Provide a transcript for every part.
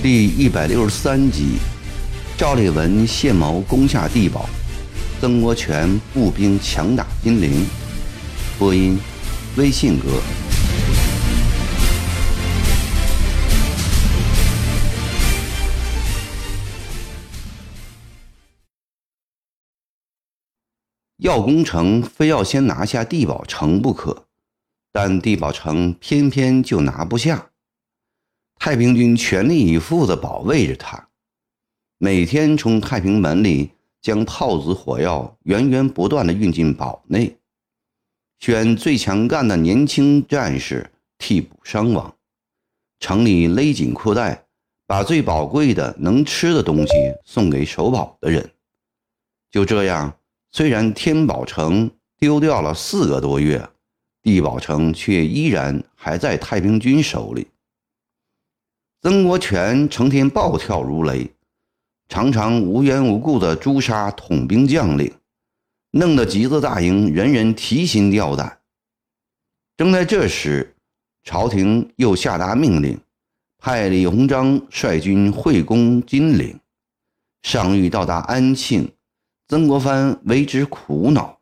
第一百六十三集，赵烈文献谋攻下地堡，曾国荃步兵强打金陵。播音：微信哥。要攻城，非要先拿下地堡城不可，但地堡城偏偏就拿不下。太平军全力以赴地保卫着它，每天从太平门里将炮子火药源源不断地运进堡内，选最强干的年轻战士替补伤亡。城里勒紧裤带，把最宝贵的能吃的东西送给守堡的人。就这样。虽然天宝城丢掉了四个多月，地宝城却依然还在太平军手里。曾国荃成天暴跳如雷，常常无缘无故的诛杀统兵将领，弄得集子大营人人提心吊胆。正在这时，朝廷又下达命令，派李鸿章率军会攻金陵，上谕到达安庆。曾国藩为之苦恼，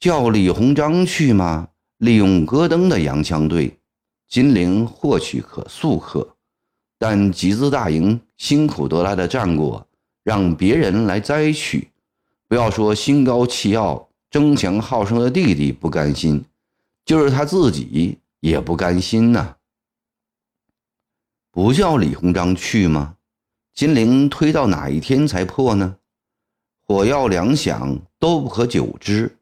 叫李鸿章去吗？利用戈登的洋枪队，金陵或许可速克，但集资大营辛苦得来的战果，让别人来摘取。不要说心高气傲、争强好胜的弟弟不甘心，就是他自己也不甘心呐。不叫李鸿章去吗？金陵推到哪一天才破呢？火药粮饷都不可久之，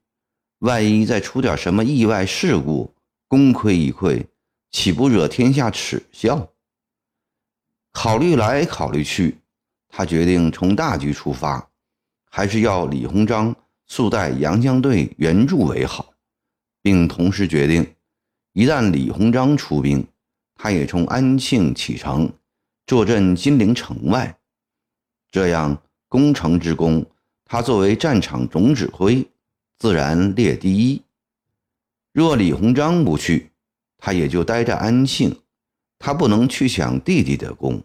万一再出点什么意外事故，功亏一篑，岂不惹天下耻笑？考虑来考虑去，他决定从大局出发，还是要李鸿章速带洋枪队援助为好，并同时决定，一旦李鸿章出兵，他也从安庆启程，坐镇金陵城外，这样攻城之功。他作为战场总指挥，自然列第一。若李鸿章不去，他也就待在安庆，他不能去抢弟弟的功。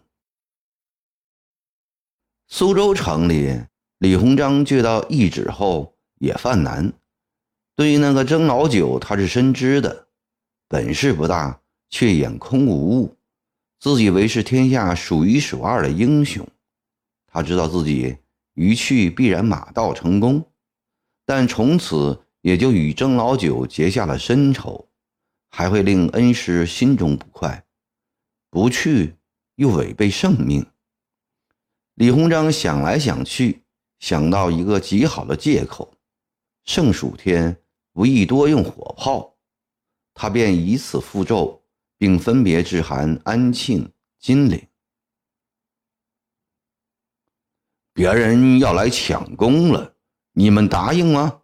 苏州城里，李鸿章接到懿旨后也犯难。对于那个曾老九，他是深知的，本事不大，却眼空无物，自以为是天下数一数二的英雄。他知道自己。余去必然马到成功，但从此也就与曾老九结下了深仇，还会令恩师心中不快。不去又违背圣命。李鸿章想来想去，想到一个极好的借口：盛暑天不宜多用火炮，他便以此复奏，并分别致函安庆、金陵。别人要来抢功了，你们答应吗？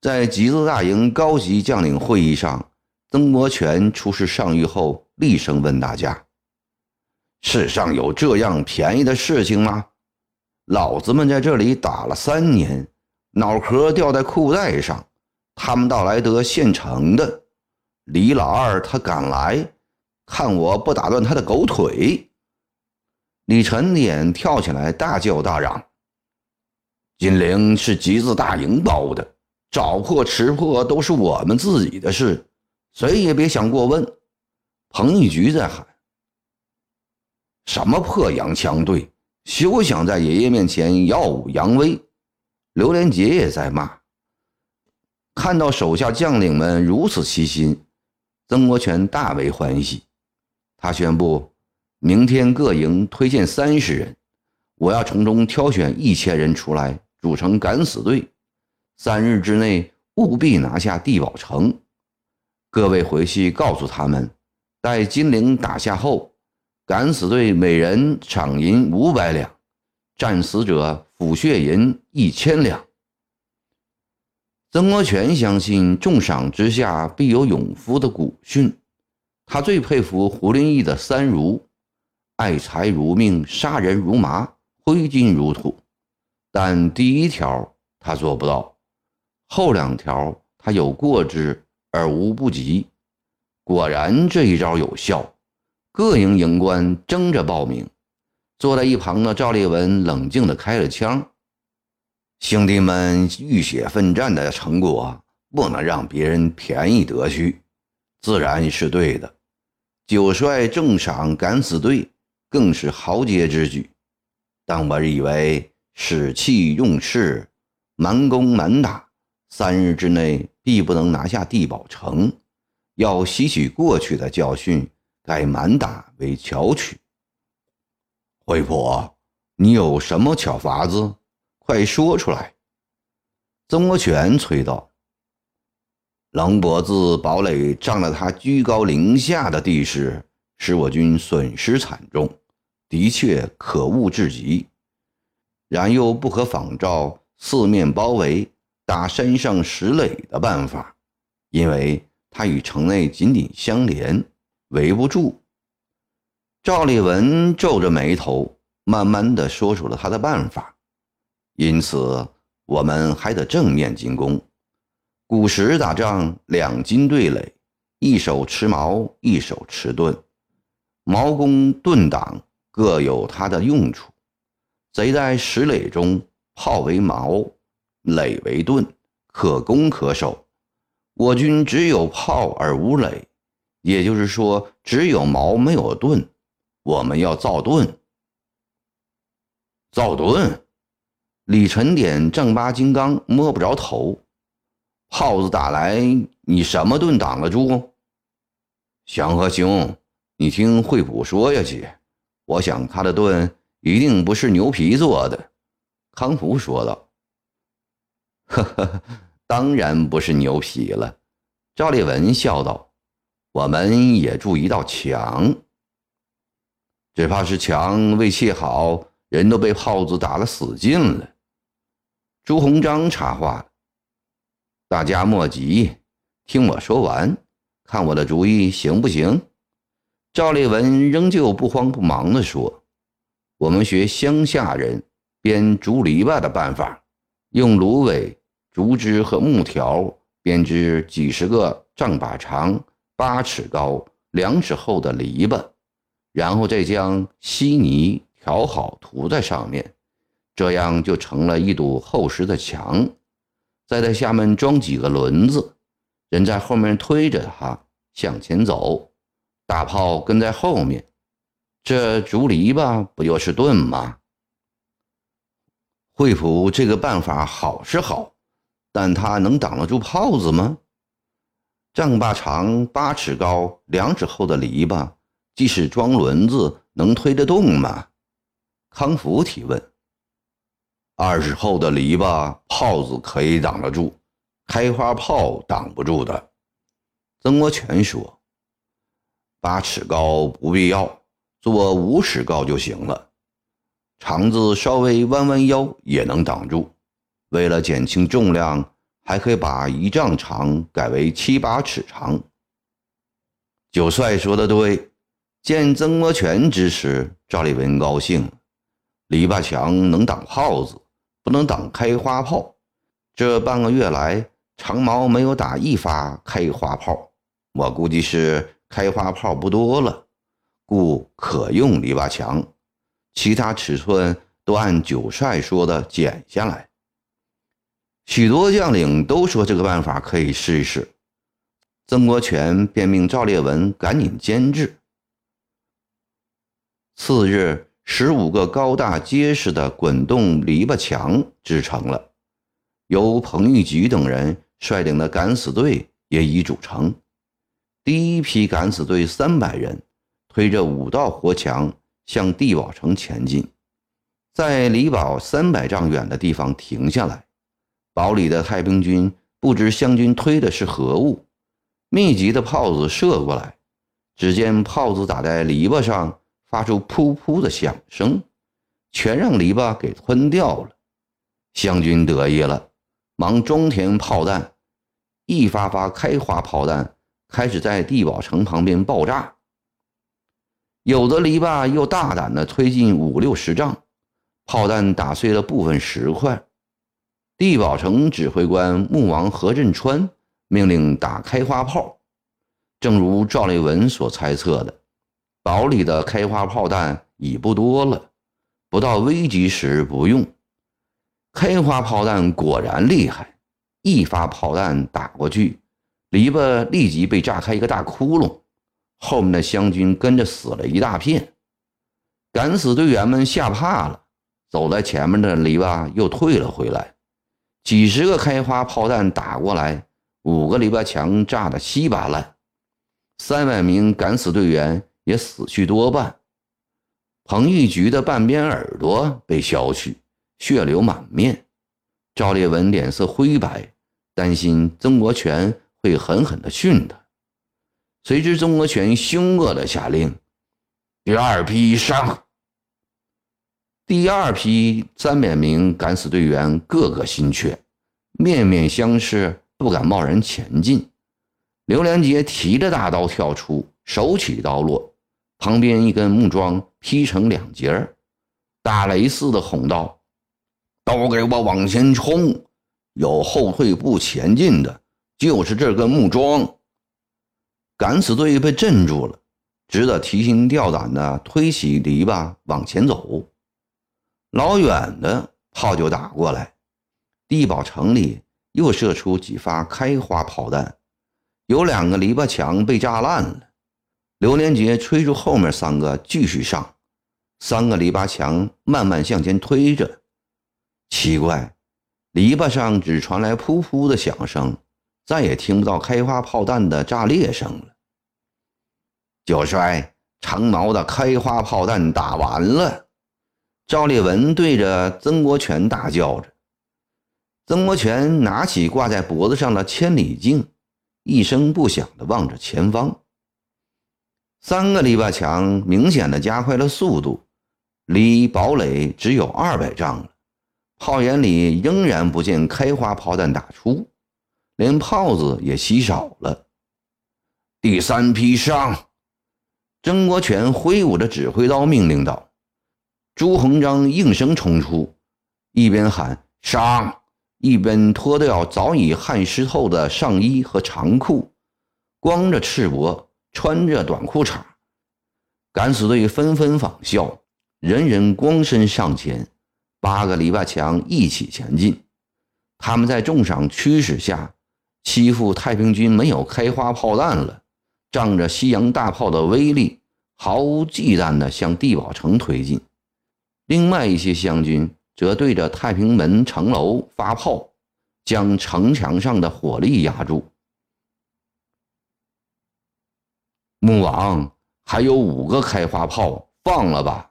在集资大营高级将领会议上，曾国荃出示上谕后，厉声问大家：“世上有这样便宜的事情吗？老子们在这里打了三年，脑壳掉在裤带上，他们倒来得现成的。李老二他敢来，看我不打断他的狗腿！”李晨脸跳起来，大叫大嚷：“金陵是集字大营包的，找破吃破都是我们自己的事，谁也别想过问。”彭义菊在喊：“什么破洋枪队，休想在爷爷面前耀武扬威！”刘连杰也在骂。看到手下将领们如此齐心，曾国荃大为欢喜，他宣布。明天各营推荐三十人，我要从中挑选一千人出来组成敢死队，三日之内务必拿下地堡城。各位回去告诉他们，待金陵打下后，敢死队每人赏银五百两，战死者抚恤银一千两。曾国荃相信重赏之下必有勇夫的古训，他最佩服胡林翼的三儒。爱财如命，杀人如麻，挥金如土。但第一条他做不到，后两条他有过之而无不及。果然这一招有效，各营营官争着报名。坐在一旁的赵立文冷静地开了枪：“兄弟们浴血奋战的成果，不能让别人便宜得去，自然是对的。九帅重赏敢死队，更是豪杰之举。但我以为使气用事。”蛮攻蛮打，三日之内必不能拿下地堡城。要吸取过去的教训，改蛮打为巧取。惠普，你有什么巧法子？快说出来！曾国荃催道：“狼脖子堡垒占了他居高临下的地势，使我军损失惨重，的确可恶至极。然又不可仿照。”四面包围、打山上石垒的办法，因为它与城内紧紧相连，围不住。赵立文皱着眉头，慢慢的说出了他的办法。因此，我们还得正面进攻。古时打仗，两军对垒，一手持矛，一手持盾，矛攻盾挡各有它的用处。贼在石垒中。炮为矛，垒为盾，可攻可守。我军只有炮而无垒，也就是说，只有矛没有盾。我们要造盾。造盾？李晨典正八金刚摸不着头。炮子打来，你什么盾挡得住？祥和兄，你听惠普说下去。我想他的盾一定不是牛皮做的。康福说道：“呵呵，当然不是牛皮了。”赵立文笑道：“我们也筑一道墙，只怕是墙未砌好，人都被炮子打了死尽了。”朱鸿章插话：“大家莫急，听我说完，看我的主意行不行？”赵立文仍旧不慌不忙地说：“我们学乡下人。”编竹篱笆的办法，用芦苇、竹枝和木条编织几十个丈把长、八尺高、两尺厚的篱笆，然后再将稀泥调好涂在上面，这样就成了一堵厚实的墙。再在下面装几个轮子，人在后面推着它向前走，大炮跟在后面，这竹篱笆不就是盾吗？惠普这个办法好是好，但他能挡得住炮子吗？丈八长、八尺高、两尺厚的篱笆，即使装轮子，能推得动吗？康福提问。二尺厚的篱笆，炮子可以挡得住，开花炮挡不住的。曾国荃说。八尺高不必要，做五尺高就行了。肠子稍微弯弯腰也能挡住。为了减轻重量，还可以把一丈长改为七八尺长。九帅说的对，见曾国荃支持，赵立文高兴。篱笆墙能挡耗子，不能挡开花炮。这半个月来，长矛没有打一发开花炮，我估计是开花炮不多了，故可用篱笆墙。其他尺寸都按九帅说的减下来。许多将领都说这个办法可以试一试。曾国荃便命赵烈文赶紧监制。次日，十五个高大结实的滚动篱笆墙制成了，由彭玉举等人率领的敢死队也已组成。第一批敢死队三百人，推着五道活墙。向地堡城前进，在离堡三百丈远的地方停下来。堡里的太平军不知湘军推的是何物，密集的炮子射过来。只见炮子打在篱笆上，发出噗噗的响声，全让篱笆给吞掉了。湘军得意了，忙装填炮弹，一发发开花炮弹开始在地堡城旁边爆炸。有的篱笆又大胆地推进五六十丈，炮弹打碎了部分石块。地堡城指挥官穆王何振川命令打开花炮。正如赵立文所猜测的，堡里的开花炮弹已不多了，不到危急时不用。开花炮弹果然厉害，一发炮弹打过去，篱笆立即被炸开一个大窟窿，后面的湘军跟着死了一大片。敢死队员们吓怕了，走在前面的篱笆又退了回来。几十个开花炮弹打过来，五个篱笆墙炸得稀巴烂。三百名敢死队员也死去多半，彭玉菊的半边耳朵被削去，血流满面。赵烈文脸色灰白，担心曾国荃会狠狠地训他。谁知曾国荃凶恶地下令：“第二批上！”第二批三百名敢死队员个个心怯，面面相视，不敢贸然前进。刘连杰提着大刀跳出，手起刀落，旁边一根木桩劈成两截大雷似的吼道：“都给我往前冲！有后退不前进的，就是这根木桩。”敢死队被镇住了，只得提心吊胆地推起篱笆往前走。老远的炮就打过来，地堡城里又射出几发开花炮弹。有两个篱笆墙被炸烂了，刘连杰催住后面三个继续上，三个篱笆墙慢慢向前推着。奇怪，篱笆上只传来噗噗的响声，再也听不到开花炮弹的炸裂声了。九帅，长矛的开花炮弹打完了，赵烈文对着曾国荃大叫着。曾国荃拿起挂在脖子上的千里镜。一声不响地望着前方，三个篱笆墙明显的加快了速度，离堡垒只有二百丈了。炮眼里仍然不见开花炮弹打出，连炮子也稀少了。第三批上！曾国荃挥舞着指挥刀命令道。朱鸿章应声冲出，一边喊上。一边脱掉早已汗湿透的上衣和长裤，光着赤膊，穿着短裤衩，敢死队纷纷仿效，人人光身上前，八个篱笆墙一起前进。他们在重赏驱使下，欺负太平军没有开花炮弹了，仗着西洋大炮的威力，毫无忌惮地向地堡城推进。另外一些湘军。则对着太平门城楼发炮，将城墙上的火力压住。穆王还有五个开花炮，放了吧！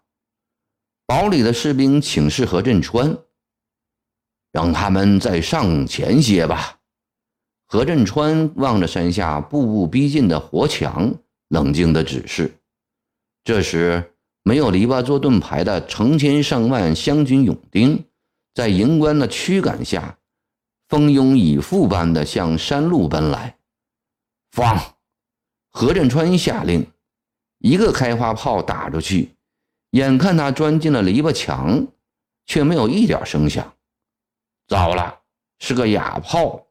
堡里的士兵请示何振川，让他们再上前些吧。何振川望着山下步步逼近的火墙，冷静的指示。这时。没有篱笆做盾牌的成千上万湘军勇丁，在营官的驱赶下，蜂拥以赴般的向山路奔来。放！何振川下令，一个开花炮打出去，眼看他钻进了篱笆墙，却没有一点声响。糟了，是个哑炮。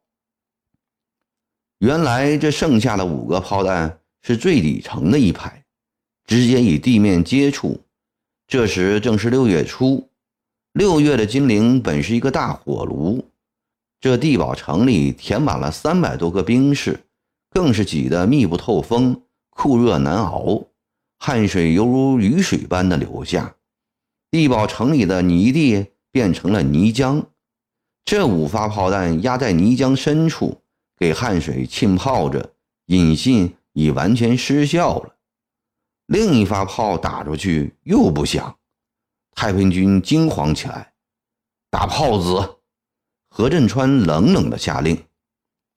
原来这剩下的五个炮弹是最底层的一排。直接与地面接触。这时正是六月初，六月的金陵本是一个大火炉，这地堡城里填满了三百多个兵士，更是挤得密不透风，酷热难熬，汗水犹如雨水般的流下。地堡城里的泥地变成了泥浆，这五发炮弹压在泥浆深处，给汗水浸泡着，引信已完全失效了。另一发炮打出去又不响，太平军惊慌起来，打炮子！何振川冷冷的下令。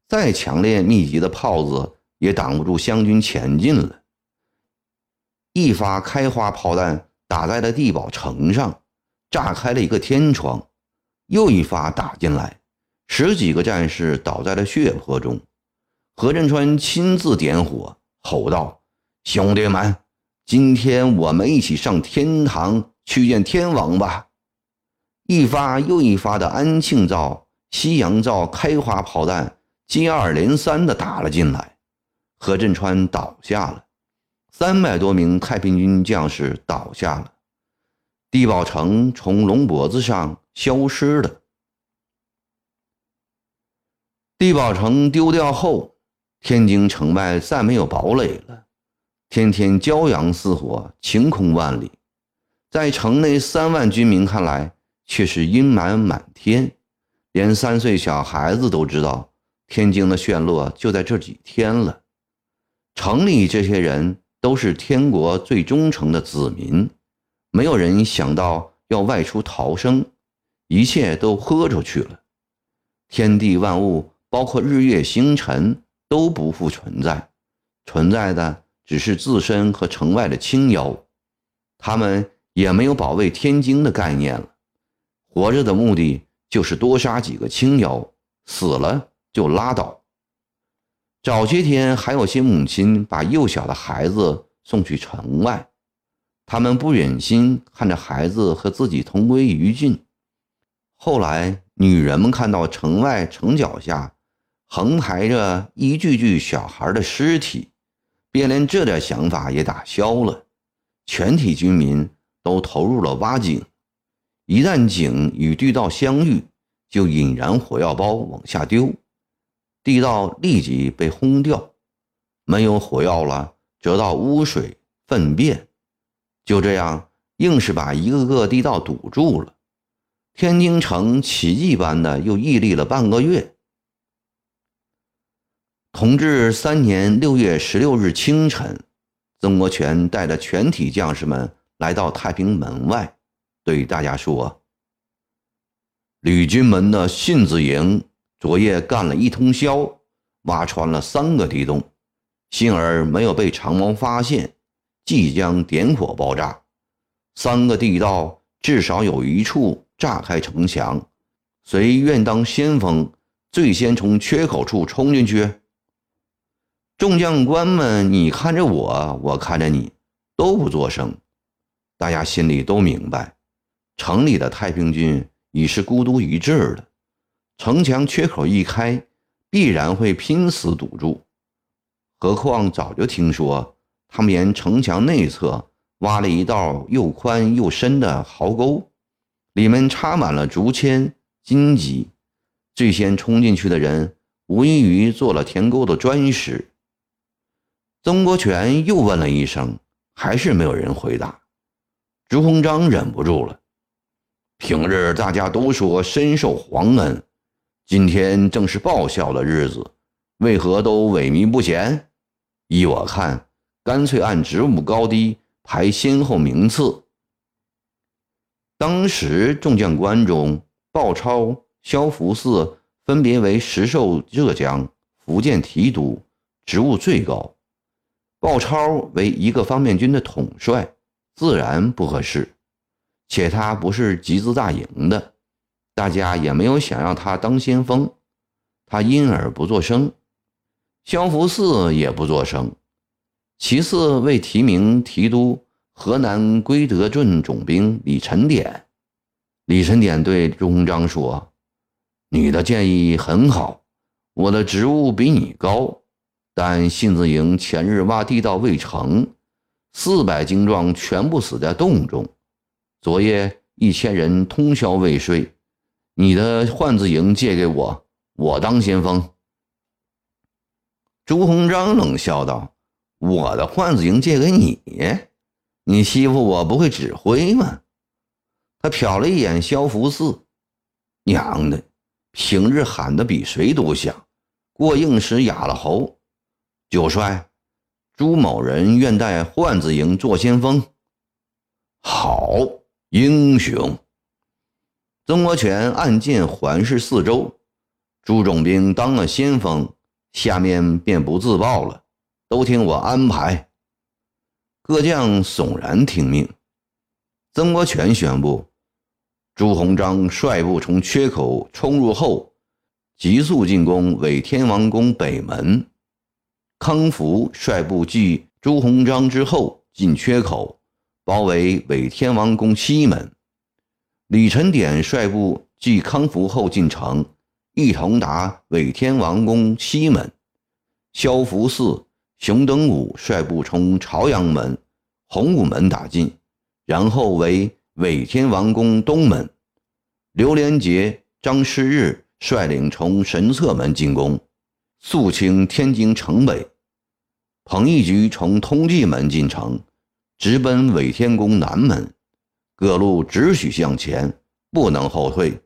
再强烈密集的炮子也挡不住湘军前进了。一发开花炮弹打在了地堡城上，炸开了一个天窗；又一发打进来，十几个战士倒在了血泊中。何振川亲自点火，吼道：“兄弟们！”今天我们一起上天堂去见天王吧！一发又一发的安庆造西洋造开花炮弹接二连三地打了进来，何振川倒下了，三百多名太平军将士倒下了，地堡城从龙脖子上消失了。地堡城丢掉后，天津城外再没有堡垒了，天天骄阳似火，晴空万里。在城内三万军民看来，却是阴霾满天，连三岁小孩子都知道天津的陷落就在这几天了。城里这些人都是天国最忠诚的子民，没有人想到要外出逃生，一切都豁出去了。天地万物，包括日月星辰，都不复存在，存在的只是自身和城外的青妖，他们也没有保卫天津的概念了。活着的目的就是多杀几个青妖，死了就拉倒。早些天还有些母亲把幼小的孩子送去城外，他们不忍心看着孩子和自己同归于尽。后来，女人们看到城外城脚下横排着一具具小孩的尸体，便连这点想法也打消了。全体军民都投入了挖井。一旦井与地道相遇，就引燃火药包往下丢，地道立即被轰掉。没有火药了，则到污水、粪便，就这样硬是把一个个地道堵住了。天津城奇迹般的又屹立了半个月。同治三年六月十六日清晨，曾国荃带着全体将士们来到太平门外。对大家说：“吕军门的信子营昨夜干了一通宵，挖穿了三个地洞，幸而没有被长毛发现，即将点火爆炸。三个地道至少有一处炸开城墙，谁愿当先锋，最先从缺口处冲进去？”众将官们，你看着我，我看着你，都不作声。大家心里都明白。城里的太平军已是孤独一掷了，城墙缺口一开，必然会拼死堵住。何况早就听说，他们沿城墙内侧挖了一道又宽又深的壕沟，里面插满了竹签、荆棘。最先冲进去的人，无异于做了填沟的砖石。曾国荃又问了一声，还是没有人回答。朱鸿章忍不住了。平日大家都说深受皇恩，今天正是报效的日子，为何都萎靡不前？依我看，干脆按职务高低排先后名次。当时众将官中，鲍超、萧福四分别为石寿浙江、福建提督，职务最高。鲍超为一个方面军的统帅，自然不合适。且他不是集资大营的，大家也没有想让他当先锋，他因而不作声。萧福四也不作声。其次为提名提督河南归德镇总兵李晨典。李晨典对朱鸿章说：“你的建议很好，我的职务比你高，但信子营前日挖地道未成，四百精壮全部死在洞中。”昨夜一千人通宵未睡，你的换子营借给我，我当先锋。朱鸿章冷笑道：“我的换子营借给你，你欺负我不会指挥吗？”他瞟了一眼萧福四，娘的，平日喊的比谁都响，过硬时哑了喉。九帅，朱某人愿带换子营做先锋。好。英雄，曾国荃按箭环视四周，朱总兵当了先锋，下面便不自报了，都听我安排。各将悚然听命。曾国荃宣布：朱鸿章率部从缺口冲入后，急速进攻伪天王宫北门；康福率部继朱鸿章之后进缺口。包围伪天王宫西门，李晨典率部继康福后进城，一同打伪天王宫西门。萧福四、熊登武率部从朝阳门、洪武门打进，然后为伪天王宫东门。刘连杰、张师日率领从神策门进攻，肃清天津城北。彭义举从通济门进城，直奔伪天宫南门，各路只许向前，不能后退。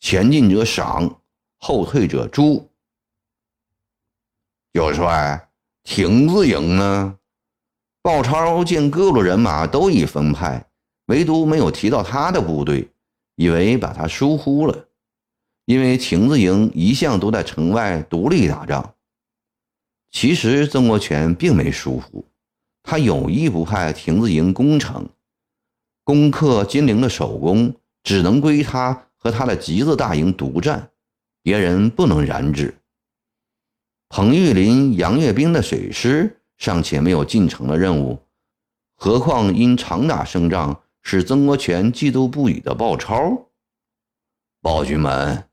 前进者赏，后退者诛。有帅，亭子营呢？鲍超见各路人马都已分派，唯独没有提到他的部队，以为把他疏忽了。因为亭子营一向都在城外独立打仗。其实曾国荃并没疏忽，他有意不派亭子营攻城，攻克金陵的首功只能归他和他的集字大营独占，别人不能染指。彭玉麟、杨岳斌的水师尚且没有进城的任务，何况因常打胜仗使曾国荃嫉妒不已的鲍超？暴君们，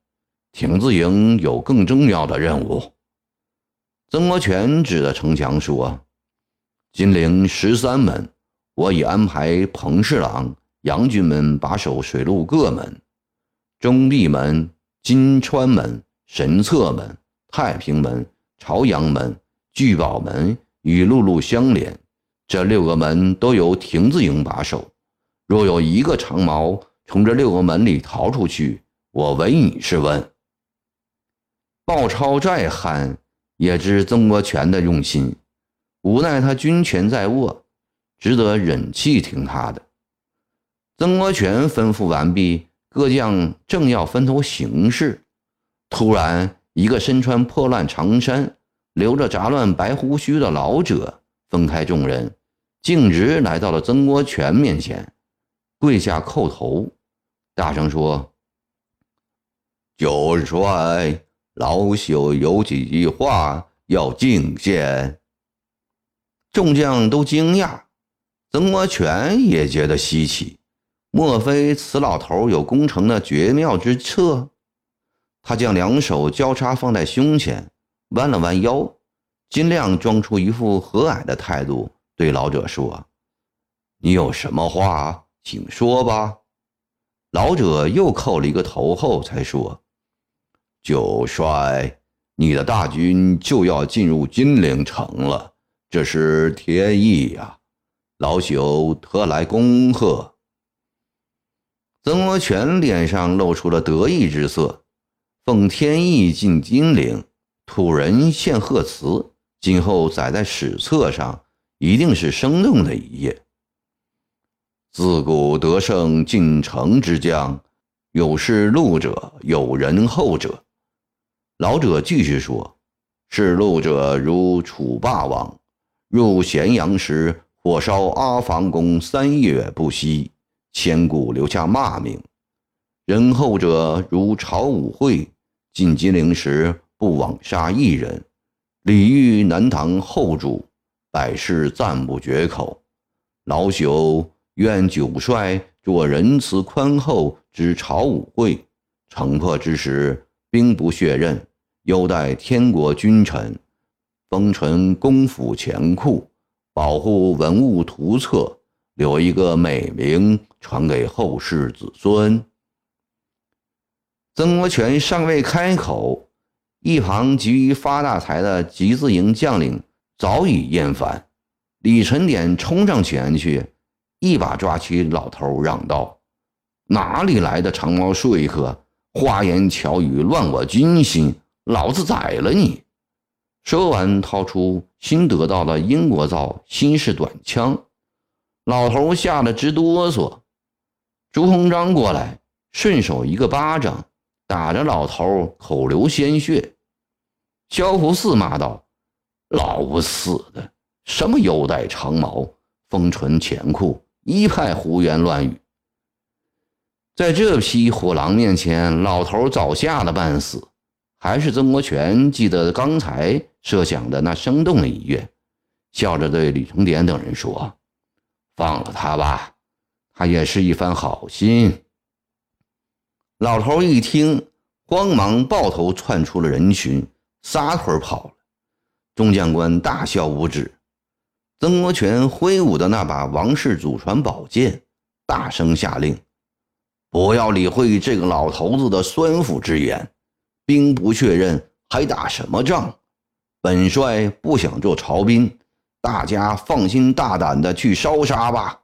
亭子营有更重要的任务。曾国荃指着城墙说：“金陵十三门，我已安排彭侍郎、杨军门把守水陆各门，中壁门、金川门、神策门、太平门。”朝阳门、聚宝门与陆路相连，这六个门都由亭子营把守。若有一个长矛从这六个门里逃出去，我唯你是问。鲍超再憨，也知曾国荃的用心，无奈他军权在握，只得忍气听他的。曾国荃吩咐完毕，各将正要分头行事，突然。一个身穿破烂长衫、留着杂乱白胡须的老者分开众人，径直来到了曾国荃面前，跪下叩头，大声说：“九帅，老朽有几句话要进献。”众将都惊讶，曾国荃也觉得稀奇，莫非此老头有攻城的绝妙之策？他将两手交叉放在胸前，弯了弯腰，尽量装出一副和蔼的态度，对老者说：“你有什么话，请说吧。”老者又叩了一个头后，才说：“九帅，你的大军就要进入金陵城了，这是天意呀！老朽特来恭贺。”曾国荃脸上露出了得意之色。奉天意进金陵，土人献贺词，今后载在史册上，一定是生动的一页。自古得胜进城之将，有是路者，有人后者。老者继续说：“是路者如楚霸王，入咸阳时火烧阿房宫三月不息，千古留下骂名；仁厚者如曹武惠。”进金陵时不枉杀一人，礼遇南唐后主，百世赞不绝口。老朽愿九帅做仁慈宽厚之朝武惠，城破之时兵不血刃，优待天国君臣，封存公府钱库，保护文物图册，留一个美名传给后世子孙。曾国荃尚未开口，一旁急于发大财的集字营将领早已厌烦。李晨典冲上前去，一把抓起老头，嚷道：“哪里来的长毛说客，花言巧语，乱我军心！老子宰了你！”说完，掏出新得到的英国造新式短枪，老头吓得直哆嗦。朱鸿章过来，顺手一个巴掌。打着老头口流鲜血，萧福四骂道：“老不死的，什么优待长矛，封存钱库，一派胡言乱语。”在这批虎狼面前，老头早吓得半死。还是曾国荃记得刚才设想的那生动的一跃，笑着对李成典等人说：“放了他吧，他也是一番好心。”老头一听，慌忙抱头窜出了人群，撒腿跑了。众将官大笑无止。曾国荃挥舞的那把王氏祖传宝剑，大声下令：“不要理会这个老头子的酸腐之言，兵不确认，还打什么仗？本帅不想做曹兵，大家放心大胆的去烧杀吧。”